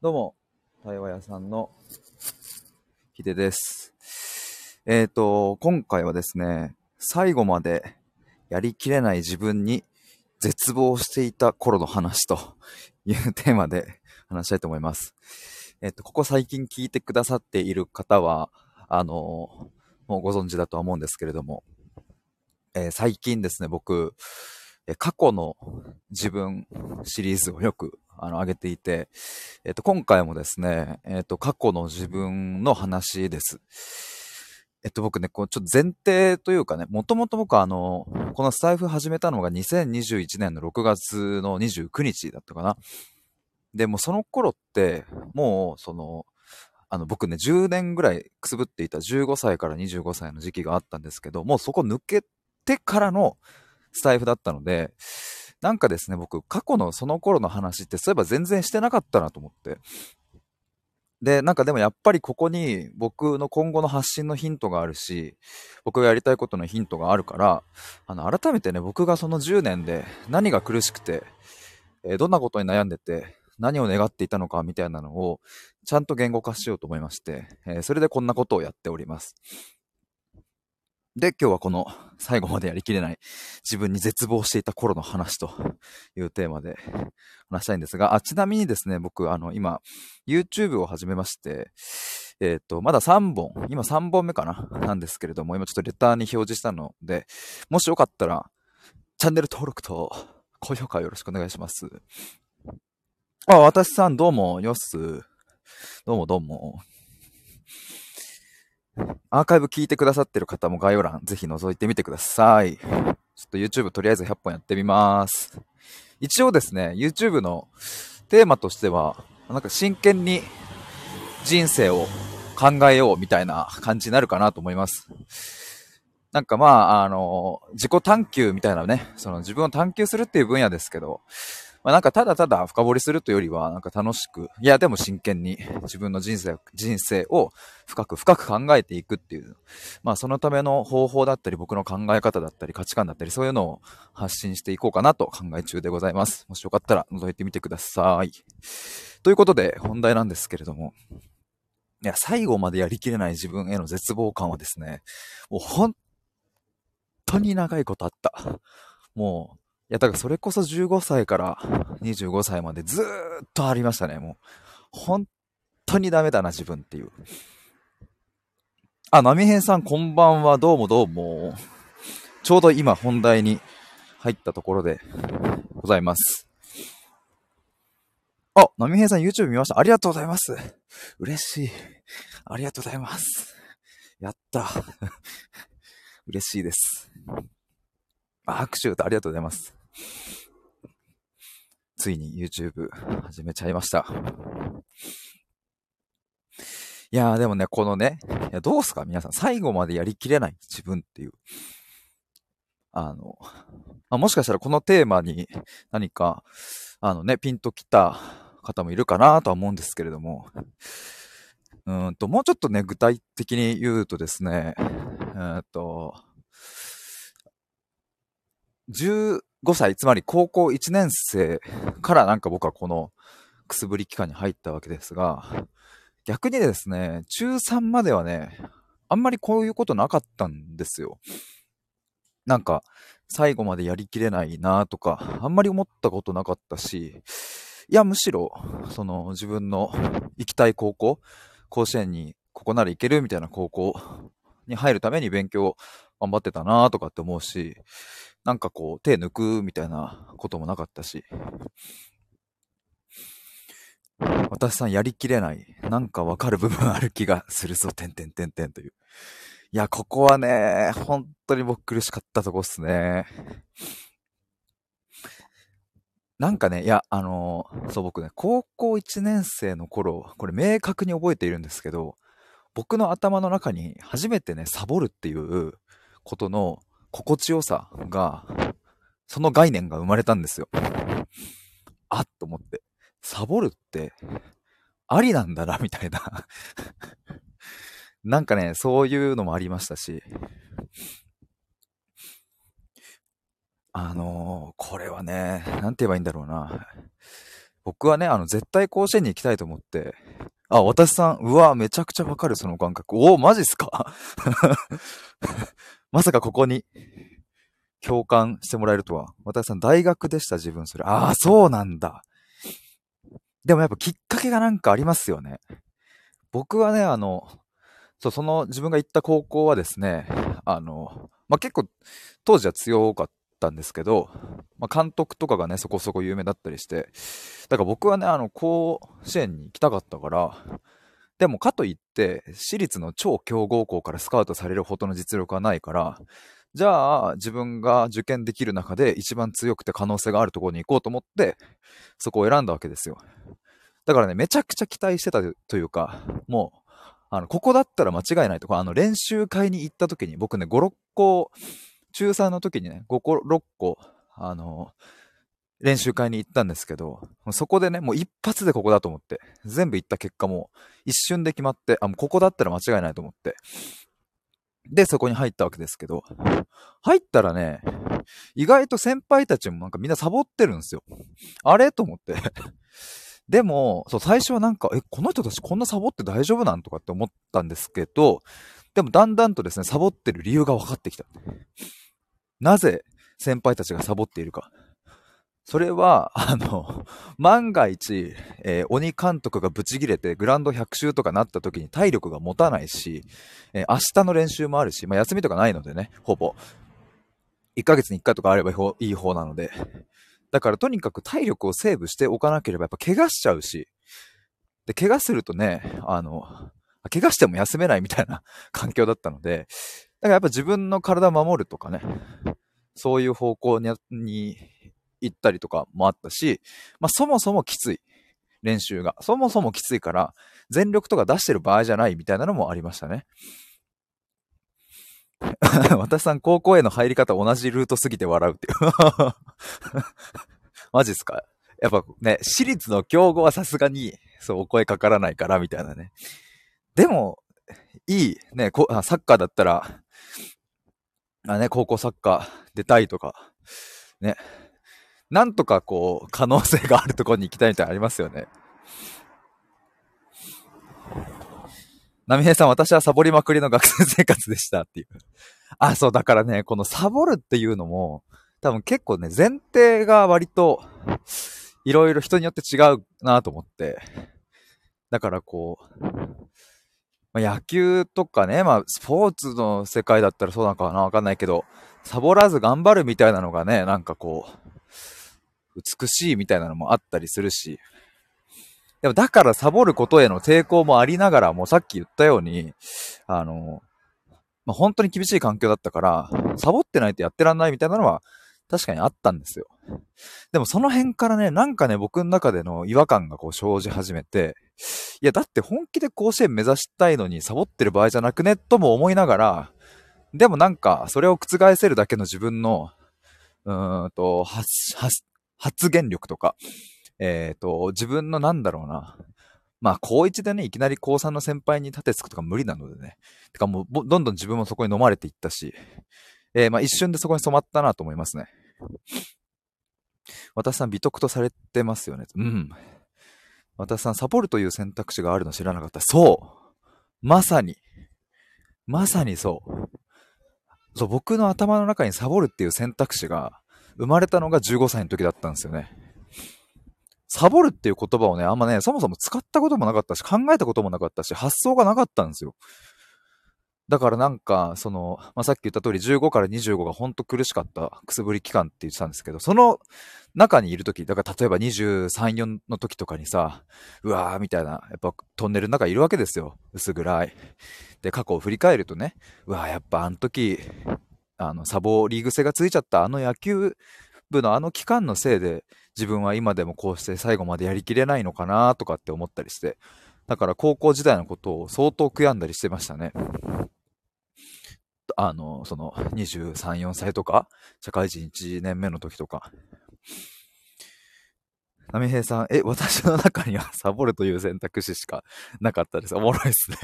どうも、対話屋さんのひでです。えっ、と、今回はですね、最後までやりきれない自分に絶望していた頃の話というテーマで話したいと思います。えっ、と、ここ最近聞いてくださっている方は、あの、もうご存知だとは思うんですけれども、えー最近ですね、僕、過去の自分シリーズをよくあの上げていて、えっ、と、今回もですね、えっ、と、過去の自分の話です。えっと、僕ね、こう、ちょっと前提というかね、もともと僕あの、このスタイフ始めたのが2021年の6月の29日だったかな。で、もその頃って、もう、その、あの、僕ね、10年ぐらいくすぶっていた15歳から25歳の時期があったんですけど、もうそこ抜けてからのスタイフだったので、なんかですね、僕、過去のその頃の話って、そういえば全然してなかったなと思って。で、なんかでもやっぱりここに僕の今後の発信のヒントがあるし、僕がやりたいことのヒントがあるから、あの、改めてね、僕がその10年で何が苦しくて、えーどんなことに悩んでて、何を願っていたのかみたいなのを、ちゃんと言語化しようと思いまして、えーそれでこんなことをやっております。で、今日はこの最後までやりきれない自分に絶望していた頃の話というテーマで話したいんですが、あ、ちなみにですね、僕、あの、今、YouTube を始めまして、えっ、と、まだ3本、今3本目かななんですけれども、今ちょっとレターに表示したので、もしよかったら、チャンネル登録と高評価よろしくお願いします。あ、私さんどうも、よっす。どうもどうも。アーカイブ聞いてくださってる方も概要欄ぜひ覗いてみてください。ちょっと YouTube とりあえず100本やってみます。一応ですね、YouTube のテーマとしては、なんか真剣に人生を考えようみたいな感じになるかなと思います。なんかまあ、あの、自己探求みたいなね、その自分を探求するっていう分野ですけど、まあなんかただただ深掘りするというよりは、なんか楽しく、いやでも真剣に自分の人生、人生を深く深く考えていくっていう、まあそのための方法だったり、僕の考え方だったり、価値観だったり、そういうのを発信していこうかなと考え中でございます。もしよかったら覗いてみてください。ということで、本題なんですけれども、いや、最後までやりきれない自分への絶望感はですね、もう本当に長いことあった。もう、や、だからそれこそ15歳から25歳までずーっとありましたね、もう。本当にダメだな、自分っていう。あ、波平さん、こんばんは。どうもどうも。ちょうど今、本題に入ったところでございます。あ、波平さん、YouTube 見ました。ありがとうございます。嬉しい。ありがとうございます。やった。嬉しいです。あ拍手ありがとうございます。ついに YouTube 始めちゃいました。いやーでもね、このね、いやどうすか？皆さん、最後までやりきれない？自分っていう。あの、あ、もしかしたらこのテーマに何か、あのね、ピンときた方もいるかなとは思うんですけれども、うんと、もうちょっとね、具体的に言うとですね、えっと、5歳、つまり高校1年生からなんか僕はこのくすぶり期間に入ったわけですが、逆にですね、中3まではね、あんまりこういうことなかったんですよ。なんか、最後までやりきれないなとか、あんまり思ったことなかったし、いや、むしろ、その自分の行きたい高校、甲子園にここなら行けるみたいな高校に入るために勉強頑張ってたなとかって思うし、なんかこう手抜くみたいなこともなかったし、私さんやりきれない、なんかわかる部分ある気がするぞ、てんてんてんてんという。いや、ここはね、本当に僕苦しかったとこっすね。なんかね、いや、あのそう僕ね、高校1年生の頃、これ明確に覚えているんですけど、僕の頭の中に初めてね、サボるっていうことの心地よさが、その概念が生まれたんですよ。あっと思って。サボるって、ありなんだな、みたいな。なんかね、そういうのもありましたし、あのーこれはね、なんて言えばいいんだろうな。僕はね、あの、絶対甲子園に行きたいと思って、あ、私さん、うわ、めちゃくちゃわかる、その感覚。おお、マジっすかまさかここに共感してもらえるとは。私さん、大学でした、自分、それ。ああ、そうなんだ。でもやっぱきっかけがなんかありますよね。僕はね、あの、そう、その自分が行った高校はですね、あの、まあ、結構当時は強かったんですけど、まあ、監督とかがね、そこそこ有名だったりして、だから僕はね、あの、甲子園に行きたかったから、でもかといって、私立の超強豪校からスカウトされるほどの実力はないから、じゃあ自分が受験できる中で一番強くて可能性があるところに行こうと思って、そこを選んだわけですよ。だからね、めちゃくちゃ期待してたというか、もう、あの、ここだったら間違いないとか、あの、練習会に行った時に、僕ね、5、6個、中3の時にね、5個、6個、あの、練習会に行ったんですけど、そこでね、もう一発でここだと思って、全部行った結果も一瞬で決まって、あ、もうここだったら間違いないと思って、で、そこに入ったわけですけど、入ったらね、意外と先輩たちもなんかみんなサボってるんですよ。あれ？と思って。でも、そう、最初はなんか、え、この人たちこんなサボって大丈夫なんとかって思ったんですけど、でもだんだんとですね、サボってる理由が分かってきた。なぜ先輩たちがサボっているか。それは、あの、万が一、えー、鬼監督がブチギレてグランド100周とかなった時に体力が持たないし、えー、明日の練習もあるし、まあ、休みとかないのでね、ほぼ。1ヶ月に1回とかあればいい方なので。だからとにかく体力をセーブしておかなければやっぱ怪我しちゃうし、で、怪我するとね、あの、怪我しても休めないみたいな 環境だったので、だからやっぱ自分の体を守るとかね、そういう方向にに行ったりとかもあったし、まあそもそもきつい。練習が。そもそもきついから、全力とか出してる場合じゃないみたいなのもありましたね。私さん、高校への入り方同じルートすぎて笑うっていう。マジっすか？やっぱね、私立の競合はさすがに、そう、お声かからないから、みたいなね。でも、いい、ね、サッカーだったら、あね、高校サッカー出たいとか、ね、なんとかこう、可能性があるところに行きたいみたいなのありますよね。波平さん、私はサボりまくりの学生生活でしたっていう。あ、そう、だからね、このサボるっていうのも、多分結構ね、前提が割と、いろいろ人によって違うなと思って。だからこう、まあ、野球とかね、まあ、スポーツの世界だったらそうなのかなわかんないけど、サボらず頑張るみたいなのがね、なんかこう、美しいみたいなのもあったりするし、でもだからサボることへの抵抗もありながら、もうさっき言ったように、あの、まあ、本当に厳しい環境だったから、サボってないとやってらんないみたいなのは確かにあったんですよ。でもその辺からね、なんかね、僕の中での違和感がこう生じ始めて、いや、だって本気で甲子園目指したいのにサボってる場合じゃなくね、とも思いながら、でもなんか、それを覆せるだけの自分の、うーんと、発発言力とか、えっ、ー、と、自分のなんだろうな。まあ、高1でね、いきなり高3の先輩に立てつくとか無理なのでね。てかもう、どんどん自分もそこに飲まれていったし、えー、まあ一瞬でそこに染まったなと思いますね。私さん、美徳とされてますよね。うん。私さん、サボるという選択肢があるの知らなかった。そう。まさに。まさにそう。そう、僕の頭の中にサボるっていう選択肢が生まれたのが15歳の時だったんですよね。サボるっていう言葉をね、あんまね、そもそも使ったこともなかったし、考えたこともなかったし、発想がなかったんですよ。だからなんか、その、まあ、さっき言った通り15から25がほんと苦しかったくすぶり期間って言ってたんですけど、その中にいるとき、だから例えば23、4の時とかにさ、うわーみたいな、やっぱトンネルの中いるわけですよ。薄暗い。で、過去を振り返るとね、うわーやっぱあの時、あの、サボリーグ性がついちゃったあの野球部のあの期間のせいで、自分は今でもこうして最後までやりきれないのかなとかって思ったりして、だから高校時代のことを相当悔やんだりしてましたね。あの、その23、4歳とか、社会人1年目の時とか。波平さん、え、私の中にはサボるという選択肢しかなかったです。おもろいですね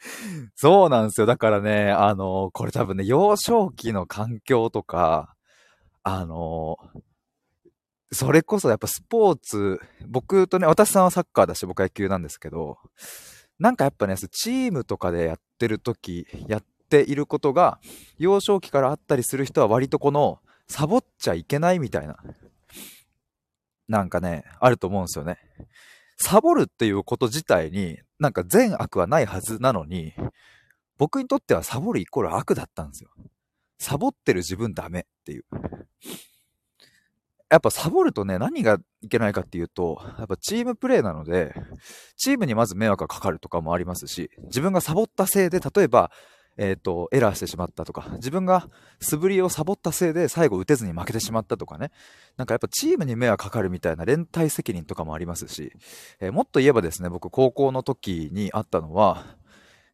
そうなんですよ。だからね、あの、これ多分ね、幼少期の環境とか、あの、それこそやっぱスポーツ、僕とね、私さんはサッカーだし僕は野球なんですけど、なんかやっぱね、チームとかでやってる時、やっていることが、幼少期からあったりする人は割とこの、サボっちゃいけないみたいな、なんかね、あると思うんですよね。サボるっていうこと自体に、なんか善悪はないはずなのに、僕にとってはサボるイコール悪だったんですよ。サボってる自分ダメっていう。やっぱサボるとね、何がいけないかっていうと、やっぱチームプレーなので、チームにまず迷惑がかかるとかもありますし、自分がサボったせいで、例えば、えっ、ー、と、エラーしてしまったとか、自分が素振りをサボったせいで最後打てずに負けてしまったとかね、なんかやっぱチームに迷惑かかるみたいな連帯責任とかもありますし、えー、もっと言えばですね、僕高校の時にあったのは、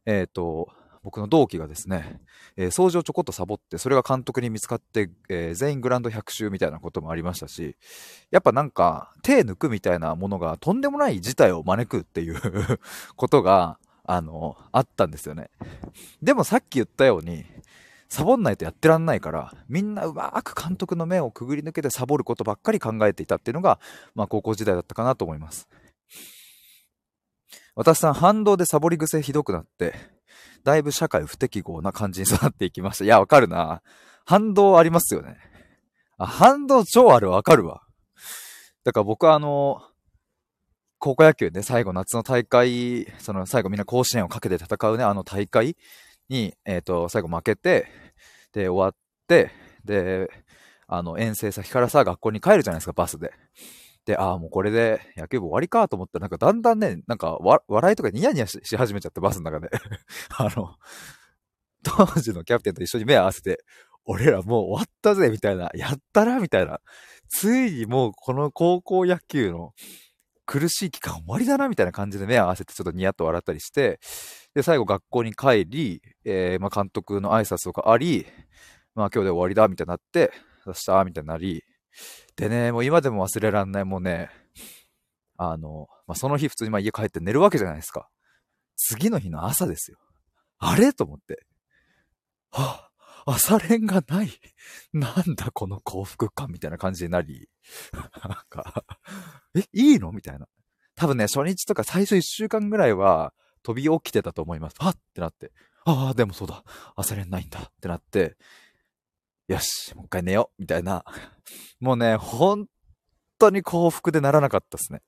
えっ、ー、と、僕の同期がですね、えー、掃除をちょこっとサボって、それが監督に見つかって、えー、全員グランド100周みたいなこともありましたし、やっぱなんか手抜くみたいなものがとんでもない事態を招くっていう ことが、あの、あったんですよね。でもさっき言ったように、サボんないとやってらんないから、みんなうまく監督の目をくぐり抜けてサボることばっかり考えていたっていうのが、まあ高校時代だったかなと思います。私さん反動でサボり癖ひどくなって、だいぶ社会不適合な感じに育っていきました。いや、わかるな。反動ありますよね。あ、反動超あるわかるわ。だから僕はあの、高校野球ね、最後夏の大会、その最後みんな甲子園をかけて戦うね、あの大会に、えっ、ー、と、最後負けて、で、終わって、で、あの、遠征先からさ、学校に帰るじゃないですか、バスで。で、ああ、もうこれで野球部終わりかと思ったら、なんかだんだんね、なんか笑いとかニヤニヤし始めちゃって、バスの中で。あの、当時のキャプテンと一緒に目合わせて、俺らもう終わったぜ、みたいな、やったな、みたいな。ついにもうこの高校野球の苦しい期間終わりだな、みたいな感じで目を合わせてちょっとニヤッと笑ったりして、で、最後学校に帰り、えー、まあ監督の挨拶とかあり、まあ今日で終わりだ、みたいになって、そしたみたいになり、でね、もう今でも忘れらんない、もうね、あの、まあ、その日普通にまあ家帰って寝るわけじゃないですか。次の日の朝ですよ。あれ？と思って。はあ、朝練がない。なんだこの幸福感みたいな感じになり。なんか、え、いいの？みたいな。多分ね、初日とか最初1週間ぐらいは飛び起きてたと思います。はってなって。ああ、でもそうだ。朝練ないんだってなって。よし、もう一回寝よう、みたいな。もうね、本当に幸福でならなかったですね。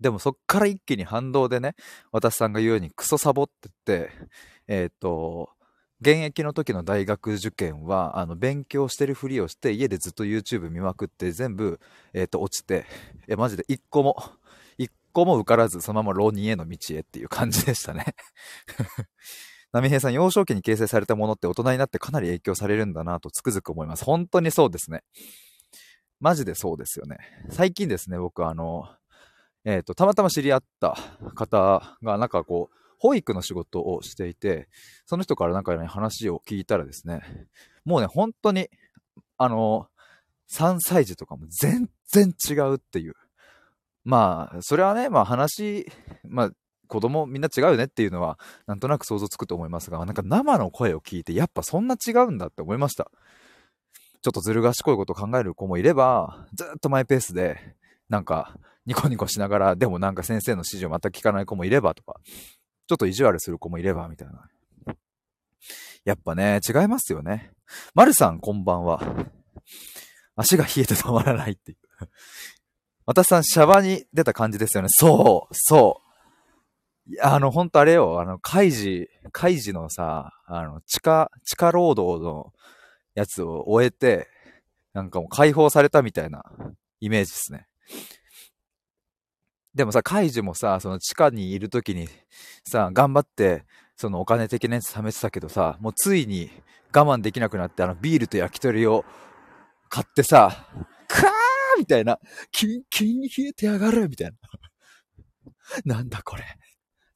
でもそっから一気に反動でね、私さんが言うようにクソサボってって、えっ、ー、と、現役の時の大学受験は、あの、勉強してるふりをして、家でずっと YouTube 見まくって、全部、えっ、ー、と、落ちて、え、マジで一個も、一個も受からず、そのまま浪人への道へっていう感じでしたね。波平さん、幼少期に形成されたものって大人になってかなり影響されるんだなとつくづく思います。本当にそうですね。マジでそうですよね。最近ですね、僕あの、えっ、ー、と、たまたま知り合った方が、なんかこう、保育の仕事をしていて、その人からなんか、ね、話を聞いたらですね、もうね、本当に、あの、3歳児とかも全然違うっていう。まあ、それはね、まあ話、まあ、子供みんな違うよねっていうのは、なんとなく想像つくと思いますが、なんか生の声を聞いて、やっぱそんな違うんだって思いました。ちょっとずる賢いことを考える子もいれば、ずっとマイペースで、なんか、ニコニコしながら、でもなんか先生の指示を全く聞かない子もいればとか、ちょっと意地悪する子もいれば、みたいな。やっぱね、違いますよね。まるさん、こんばんは。足が冷えて止まらないっていう。私さん、シャバに出た感じですよね。そう、そう。いや、あの、ほんとあれよ、あの、カイジ、カイジのさ、あの、地下、地下労働のやつを終えて、なんかもう解放されたみたいなイメージですね。でもさ、カイジもさ、その地下にいるときにさ、頑張って、そのお金的なやつ貯めてたけどさ、もうついに我慢できなくなって、あのビールと焼き鳥を買ってさ、クーみたいな、キンキンに冷えてやがるみたいな。なんだこれ。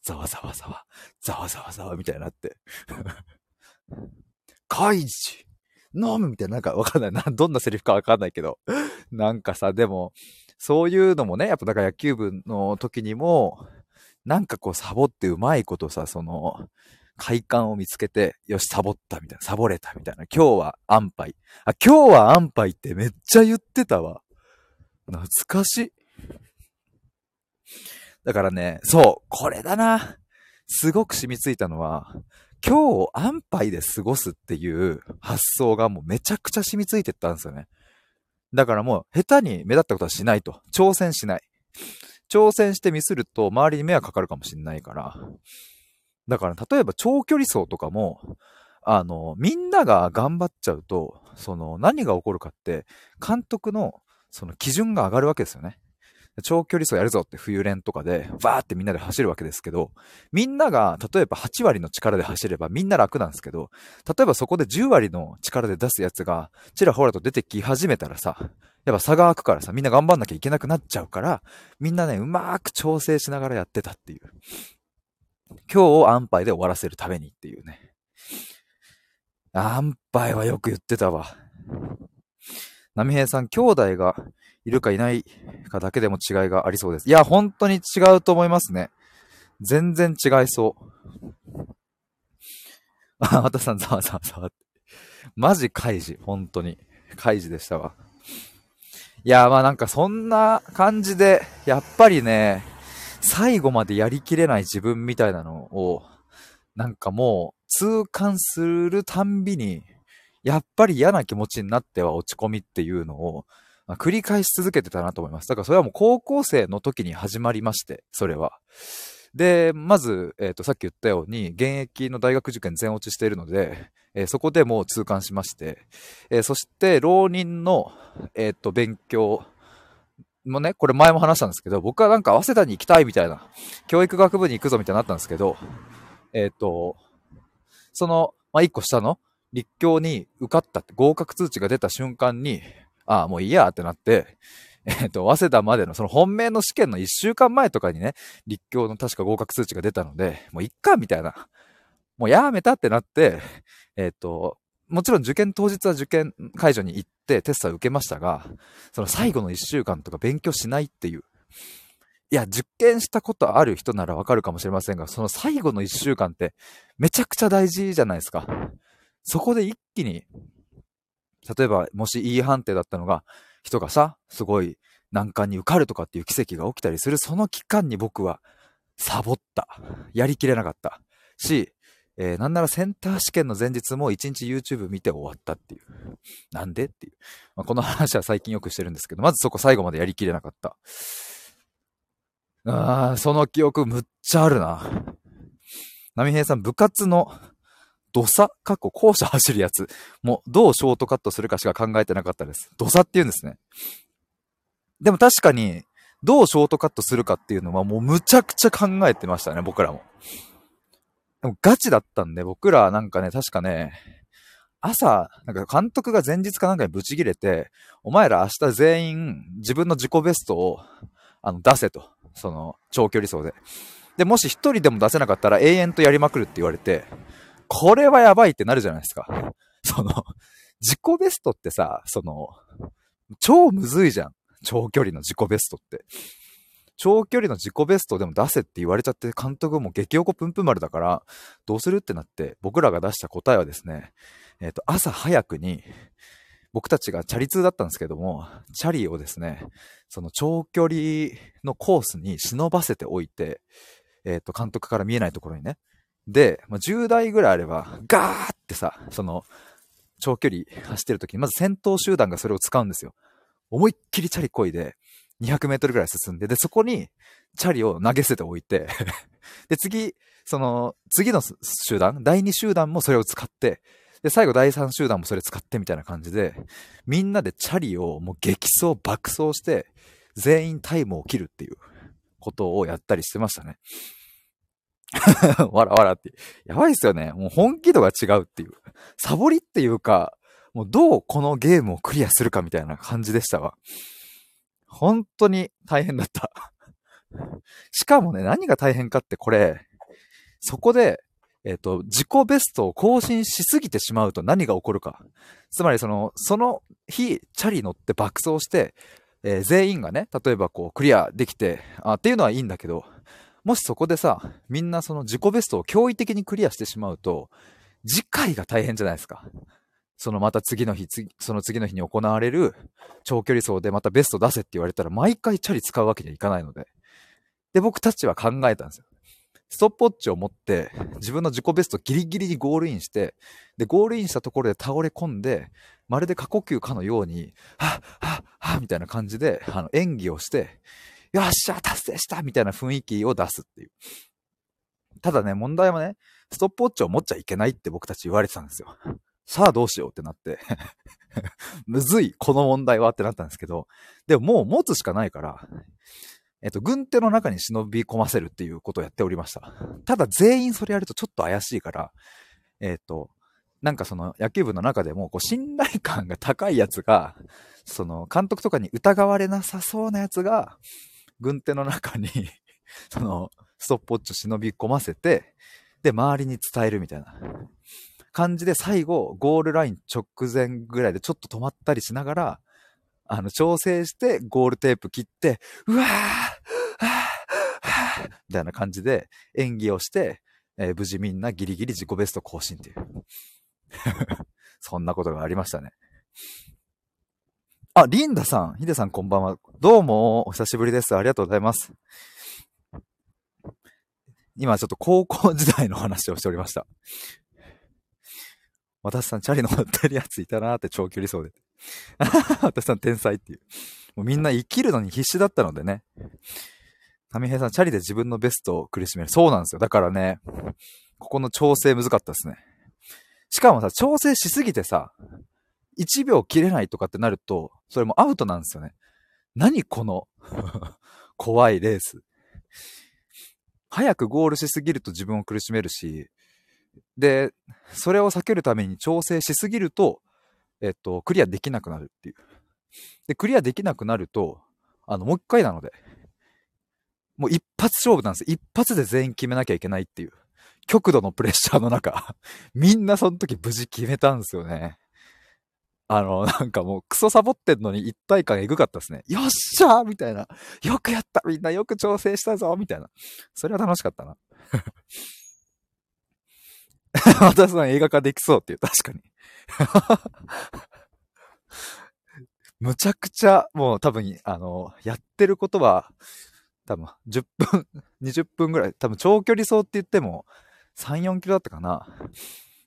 ざわざわざわ、ざわざわざわみたいになって。カイジ飲むみたいな、なんかわかんないな。どんなセリフかわかんないけど。なんかさ、でも、そういうのもね、やっぱだから野球部の時にも、なんかこうサボってうまいことさ、その、快感を見つけて、よし、サボったみたいな、サボれたみたいな、今日は安牌。あ、今日は安牌ってめっちゃ言ってたわ。懐かしい。だからね、そう、これだな。すごく染みついたのは、今日を安牌で過ごすっていう発想がもうめちゃくちゃ染みついてったんですよね。だからもう下手に目立ったことはしないと。挑戦しない。挑戦してミスると周りに迷惑かかるかもしれないから。だから例えば長距離走とかも、あの、みんなが頑張っちゃうと、その何が起こるかって、監督のその基準が上がるわけですよね。長距離走やるぞって冬練とかで、わーってみんなで走るわけですけど、みんなが、例えば8割の力で走ればみんな楽なんですけど、例えばそこで10割の力で出すやつが、ちらほらと出てき始めたらさ、やっぱ差が開くからさ、みんな頑張んなきゃいけなくなっちゃうから、みんなね、うまーく調整しながらやってたっていう。今日を安牌で終わらせるためにっていうね。安牌はよく言ってたわ。波平さん、兄弟がいるかいないかだけでも違いがありそうです。いや、本当に違うと思いますね。全然違いそう。あ、またさん、ざわざわざわって。マジカイジ、本当に。カイジでしたわ。いや、まあなんかそんな感じで、やっぱりね、最後までやりきれない自分みたいなのを、なんかもう痛感するたんびに、やっぱり嫌な気持ちになっては落ち込みっていうのを、まあ、繰り返し続けてたなと思います。だからそれはもう高校生の時に始まりまして、それは。で、まず、えっ、ー、と、さっき言ったように、現役の大学受験全落ちしているので、えー、そこでもう痛感しまして、えー、そして、浪人の、えっ、と、勉強もね、これ前も話したんですけど、僕はなんか早稲田に行きたいみたいな、教育学部に行くぞみたいになったんですけど、えっ、と、その、まあ、一個下の立教に受かったって合格通知が出た瞬間に、ああ、もういいやってなって、えっ、と、早稲田までのその本命の試験の1週間前とかにね、立教の確か合格通知が出たので、もういっかみたいな。もうやめたってなって、えっ、と、もちろん受験当日は受験会場に行ってテストは受けましたが、その最後の1週間とか勉強しないっていう。いや、受験したことある人ならわかるかもしれませんが、その最後の1週間ってめちゃくちゃ大事じゃないですか。そこで一気に例えば、もし E 判定だったのが、人がさ、すごい難関に受かるとかっていう奇跡が起きたりする、その期間に僕はサボった。やりきれなかった。し、えー、なんならセンター試験の前日も1日 YouTube 見て終わったっていう。なんでっていう。まあ、この話は最近よくしてるんですけど、まずそこ最後までやりきれなかった。あー、その記憶むっちゃあるな。波平さん、部活の土佐、かっこ校舎走るやつ、もうどうショートカットするかしか考えてなかったです。土佐って言うんですね。でも確かに、どうショートカットするかっていうのはもうむちゃくちゃ考えてましたね、僕らも。でもガチだったんで、僕らなんかね、確かね、朝、なんか監督が前日かなんかにブチ切れて、お前ら明日全員自分の自己ベストをあの出せと。その長距離走で。で、もし一人でも出せなかったら永遠とやりまくるって言われて、これはやばいってなるじゃないですか。その、自己ベストってさ、その、超むずいじゃん。長距離の自己ベストって。長距離の自己ベストでも出せって言われちゃって、監督も激おこぷんぷん丸だから、どうするってなって、僕らが出した答えはですね、えっ、ー、と、朝早くに、僕たちがチャリ通だったんですけども、チャリをですね、その長距離のコースに忍ばせておいて、えっ、ー、と、監督から見えないところにね、で、まあ、10台ぐらいあれば、ガーってさ、その、長距離走ってる時に、まず先頭集団がそれを使うんですよ。思いっきりチャリこいで、200メートルぐらい進んで、で、そこに、チャリを投げ捨てておいてで、次、その、次の集団、第2集団もそれを使って、で、最後第3集団もそれ使ってみたいな感じで、みんなでチャリをもう激走、爆走して、全員タイムを切るっていうことをやったりしてましたね。わらわらって。やばいっすよね。もう本気度が違うっていう。サボりっていうか、もうどうこのゲームをクリアするかみたいな感じでしたわ。本当に大変だった。しかもね、何が大変かってこれ、そこで、えっ、ー、と、自己ベストを更新しすぎてしまうと何が起こるか。つまりその、その日、チャリ乗って爆走して、えー、全員がね、例えばこう、クリアできて、あっていうのはいいんだけど、もしそこでさ、みんなその自己ベストを驚異的にクリアしてしまうと、次回が大変じゃないですか。そのまた次の日、その次の日に行われる長距離走でまたベスト出せって言われたら毎回チャリ使うわけにはいかないので。で、僕たちは考えたんですよ。ストップウォッチを持って、自分の自己ベストギリギリにゴールインして、で、ゴールインしたところで倒れ込んで、まるで過呼吸かのように、はっ、はっ、はっ、みたいな感じで、あの、演技をして、よっしゃ、達成したみたいな雰囲気を出すっていう。ただね、問題はね、ストップウォッチを持っちゃいけないって僕たち言われてたんですよ。さあどうしようってなって むずい、この問題はってなったんですけど、でももう持つしかないから、えっと、軍手の中に忍び込ませるっていうことをやっておりました。ただ全員それやるとちょっと怪しいから、えっと、なんかその野球部の中でもこう信頼感が高いやつが、その監督とかに疑われなさそうなやつが、軍手の中に そのストップウォッチを忍び込ませて、で、周りに伝えるみたいな感じで最後、ゴールライン直前ぐらいでちょっと止まったりしながら、あの、調整してゴールテープ切って、うわーみたいな感じで演技をして、えー、無事みんなギリギリ自己ベスト更新っていう。そんなことがありましたね。あ、リンダさん、ヒデさんこんばんは。どうも、お久しぶりです。ありがとうございます。今ちょっと高校時代の話をしておりました。私さん、チャリ乗ってるやついたなーって長距離走で。私さん、天才っていう。もうみんな生きるのに必死だったのでね。上平さん、チャリで自分のベストを苦しめる。そうなんですよ。だからね、ここの調整難かったですね。しかもさ、調整しすぎてさ、1秒切れないとかってなると、それもアウトなんですよね。何この 怖いレース。早くゴールしすぎると自分を苦しめるし、で、それを避けるために調整しすぎると、えっと、クリアできなくなるっていう。で、クリアできなくなると、あの、もう一回なので、もう一発勝負なんです一発で全員決めなきゃいけないっていう。極度のプレッシャーの中、みんなその時無事決めたんですよね。あの、なんかもうクソサボってんのに一体感エグかったですね。よっしゃーみたいな。よくやったみんなよく調整したぞみたいな。それは楽しかったな。私さん映画化できそうっていう、確かに。むちゃくちゃ、もう多分、あの、やってることは、多分、10分、20分ぐらい、多分長距離走って言っても、3、4キロだったかな。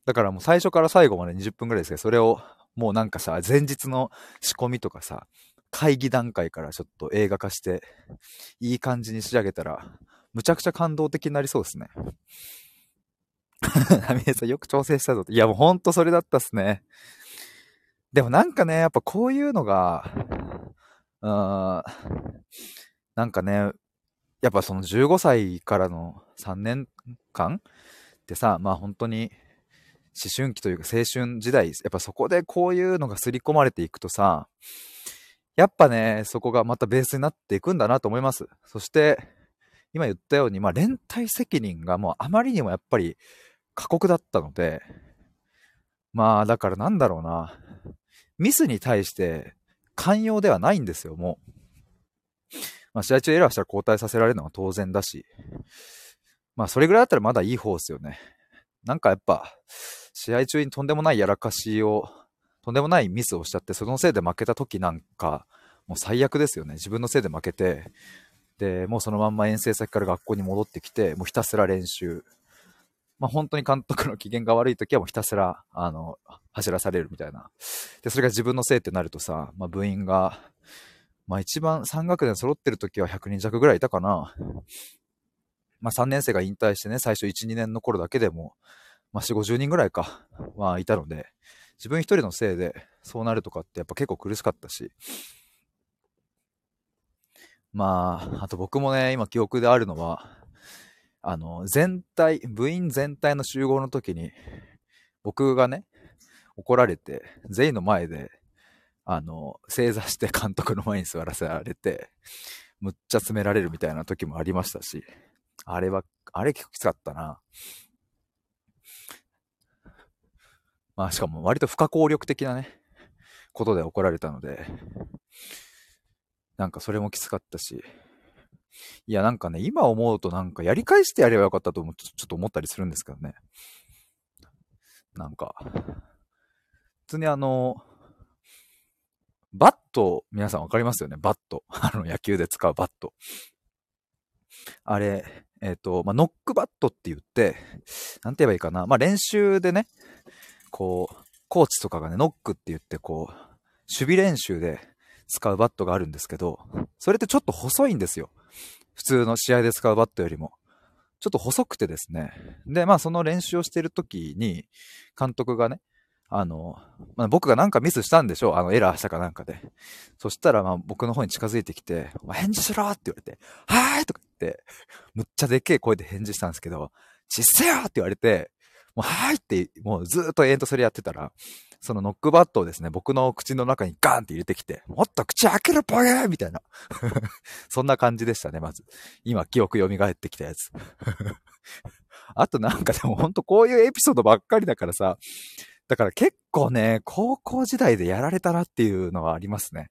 だからもう最初から最後まで20分ぐらいですけど、それを、もうなんかさ、前日の仕込みとかさ、会議段階からちょっと映画化して、いい感じに仕上げたら、むちゃくちゃ感動的になりそうですね。ナミネさんよく調整したぞって。いやもうほんとそれだったっすね。でもなんかね、やっぱこういうのが、うーん、なんかね、やっぱその15歳からの3年間ってさ、まあ本当に思春期というか青春時代、やっぱそこでこういうのが刷り込まれていくとさ、やっぱね、そこがまたベースになっていくんだなと思います。そして、今言ったように、まあ連帯責任がもうあまりにもやっぱり過酷だったので、まあ、だからなんだろうな。ミスに対して寛容ではないんですよ、もう。まあ、試合中エラーしたら交代させられるのは当然だし。まあ、それぐらいだったらまだいい方ですよね。なんかやっぱ、試合中にとんでもないやらかしを、とんでもないミスをしちゃって、そのせいで負けた時なんか、もう最悪ですよね。自分のせいで負けて、で、もうそのまんま遠征先から学校に戻ってきて、もうひたすら練習。まあ、本当に監督の機嫌が悪い時はもうひたすら、あの、走らされるみたいな。で、それが自分のせいってなるとさ、まあ、部員が、まあ一番3学年揃ってる時は100人弱ぐらいいたかな。まあ3年生が引退してね、最初1、2年の頃だけでも、まあ4、50人ぐらいか、まあいたので、自分一人のせいでそうなるとかってやっぱ結構苦しかったし、まあ、あと僕もね、今記憶であるのは、あの、全体、部員全体の集合の時に、僕がね、怒られて、全員の前で、あの、正座して監督の前に座らせられて、むっちゃ詰められるみたいな時もありましたし、あれは、あれ結構きつかったな。まあしかも割と不可抗力的なね、ことで怒られたので、なんかそれもきつかったし、いや、なんかね、今思うとなんかやり返してやればよかったと思ちょっと思ったりするんですけどね。なんか、普通にあの、バット、皆さんわかりますよね？バット。あの、野球で使うバット。あれ、えっ、ー、と、まあ、ノックバットって言って、なんて言えばいいかな。まあ、練習でね、こう、コーチとかがね、ノックって言って、こう、守備練習で使うバットがあるんですけど、それってちょっと細いんですよ。普通の試合で使うバットよりも。ちょっと細くてですね。で、まあその練習をしてる時に、監督がね、あの、まあ、僕がなんかミスしたんでしょうあのエラーしたかなんかで。そしたらまあ僕の方に近づいてきてお、返事しろって言われて、はーいとか、むっちゃでっけえ声で返事したんですけど、ちっせよって言われて、もうはいって、もうずっと延々とそれやってたら、そのノックバットをですね、僕の口の中にガーンって入れてきて、もっと口開けるボケーみたいな。そんな感じでしたね、まず。今、記憶蘇ってきたやつ。あとなんかでもほんとこういうエピソードばっかりだからさ、だから結構ね、高校時代でやられたなっていうのはありますね。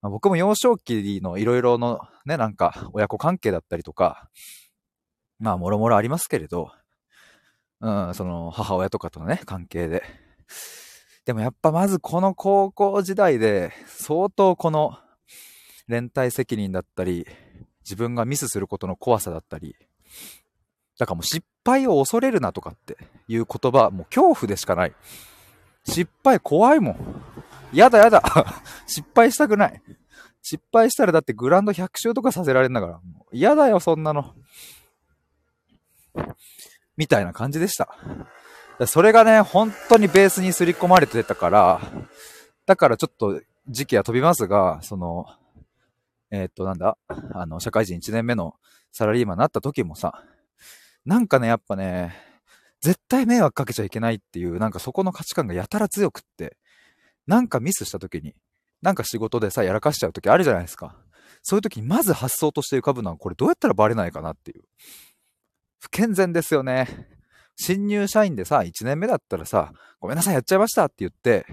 まあ、僕も幼少期のいろいろのね、なんか親子関係だったりとか、まあもろもろありますけれど、うん、その母親とかとのね、関係で。でもやっぱまずこの高校時代で相当この連帯責任だったり、自分がミスすることの怖さだったり、だからもう失敗を恐れるなとかっていう言葉、もう恐怖でしかない。失敗怖いもん。やだやだ。失敗したくない。失敗したらだってグランド100周とかさせられんだから。嫌だよ、そんなの。みたいな感じでした。それがね、本当にベースに刷り込まれてたから、だからちょっと時期は飛びますが、その、えー、っと、なんだ、あの、社会人1年目のサラリーマンになった時もさ、なんかね、やっぱね、絶対迷惑かけちゃいけないっていう、なんかそこの価値観がやたら強くって、なんかミスした時に、なんか仕事でさ、やらかしちゃう時あるじゃないですか。そういう時にまず発想として浮かぶのは、これどうやったらバレないかなっていう。不健全ですよね。新入社員でさ、1年目だったらさ、ごめんなさい、やっちゃいましたって言って、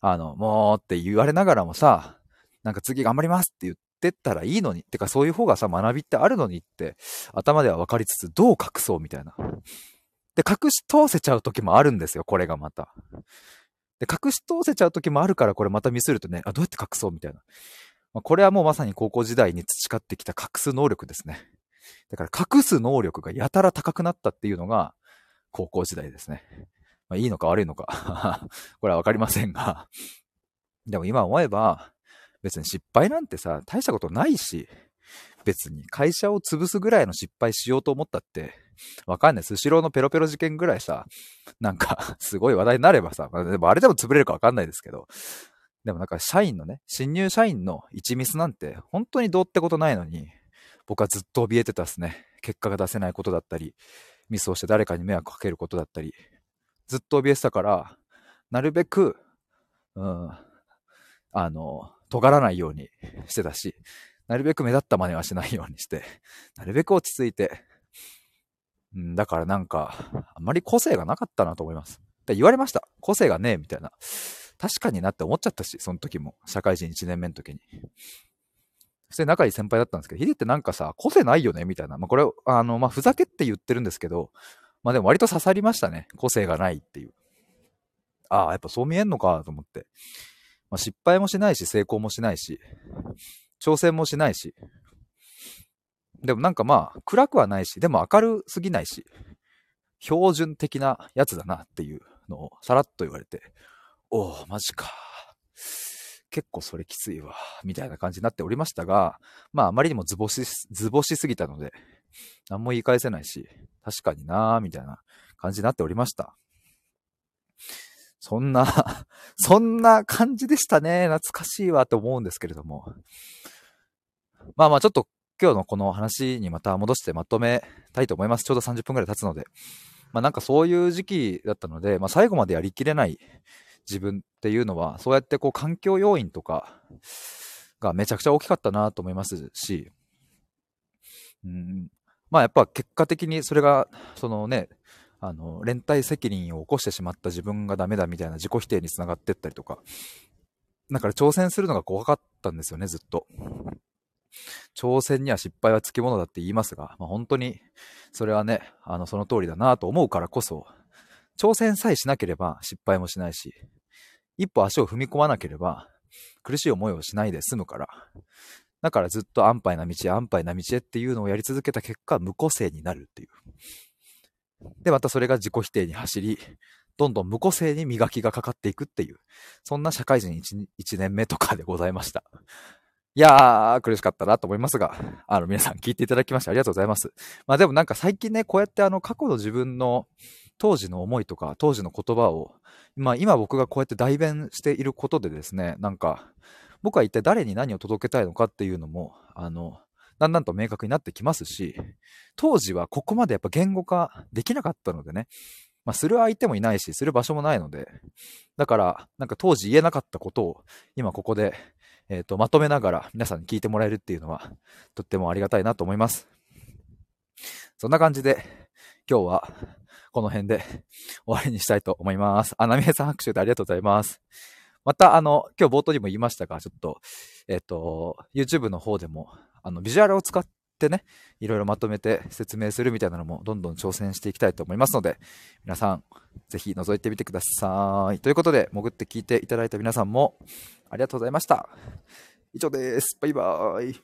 あの、もうって言われながらもさ、なんか次頑張りますって言ってったらいいのに。ってかそういう方がさ、学びってあるのにって、頭では分かりつつ、どう隠そうみたいな。で、隠し通せちゃう時もあるんですよ、これがまた。で、隠し通せちゃう時もあるから、これまたミスるとね、あ、どうやって隠そうみたいな。まあ、これはもうまさに高校時代に培ってきた隠す能力ですね。だから隠す能力がやたら高くなったっていうのが、高校時代ですね。まあ、いいのか悪いのか これはわかりませんがでも今思えば、別に失敗なんてさ、大したことないし、別に会社を潰すぐらいの失敗しようと思ったって、わかんない。スシローのペロペロ事件ぐらいさ、なんか、すごい話題になればさ、まあ、でもあれでも潰れるかわかんないですけど、でもなんか社員のね、新入社員の1ミスなんて、本当にどうってことないのに、僕はずっと怯えてたっすね。結果が出せないことだったり、ミスをして誰かに迷惑かけることだったり、ずっと怯えてたから、なるべく、うん、あの、尖らないようにしてたし、なるべく目立った真似はしないようにして、なるべく落ち着いて、うん、だからなんか、あんまり個性がなかったなと思います。言われました。個性がねえ、みたいな。確かになって思っちゃったし、その時も。社会人1年目の時に。そして仲いい先輩だったんですけど、ヒデってなんかさ、個性ないよねみたいな。まあ、これ、あの、まあ、ふざけって言ってるんですけど、まあでも割と刺さりましたね。個性がないっていう。ああ、やっぱそう見えんのかと思って。まあ、失敗もしないし、成功もしないし、挑戦もしないし。でもなんかまあ、暗くはないし、でも明るすぎないし、標準的なやつだなっていうのをさらっと言われて、おお、マジか。結構それきついわ、みたいな感じになっておりましたが、まああまりにもズボし、ズボしすぎたので、何も言い返せないし、確かになーみたいな感じになっておりました。そんな そんな感じでしたね。懐かしいわって思うんですけれども。まあまあちょっと今日のこの話にまた戻してまとめたいと思います。ちょうど30分くらい経つので。まあなんかそういう時期だったので、まあ最後までやりきれない自分っていうのは、そうやってこう環境要因とかがめちゃくちゃ大きかったなと思いますし、うん、まあやっぱ結果的にそれが、そのね、あの、連帯責任を起こしてしまった自分がダメだみたいな自己否定につながってったりとか、だから挑戦するのが怖かったんですよね、ずっと。挑戦には失敗はつきものだって言いますが、まあ、本当にそれはね、あの、その通りだなと思うからこそ、挑戦さえしなければ失敗もしないし、一歩足を踏み込まなければ、苦しい思いをしないで済むから。だからずっと安牌な道へ安牌な道へっていうのをやり続けた結果、無個性になるっていう。で、またそれが自己否定に走り、どんどん無個性に磨きがかかっていくっていう、そんな社会人 1, 1年目とかでございました。いやー、苦しかったなと思いますが、あの、皆さん聞いていただきましてありがとうございます。まあでもなんか最近ね、こうやってあの、過去の自分の当時の思いとか、当時の言葉を、まあ今僕がこうやって代弁していることでですね、なんか、僕は一体誰に何を届けたいのかっていうのも、あの、だんだんと明確になってきますし、当時はここまでやっぱ言語化できなかったのでね、まあ、する相手もいないし、する場所もないので、だから、なんか当時言えなかったことを、今ここで、えっ、ー、と、まとめながら皆さんに聞いてもらえるっていうのは、とってもありがたいなと思います。そんな感じで、今日は、この辺で終わりにしたいと思います。あ、なみえさん拍手でありがとうございます。また、あの、今日冒頭にも言いましたが、ちょっと、えっ、ー、と、YouTube の方でも、あの、ビジュアルを使っってね、いろいろまとめて説明するみたいなのもどんどん挑戦していきたいと思いますので、皆さん、ぜひ覗いてみてください。ということで、潜って聞いていただいた皆さんもありがとうございました。以上です。バイバーイ。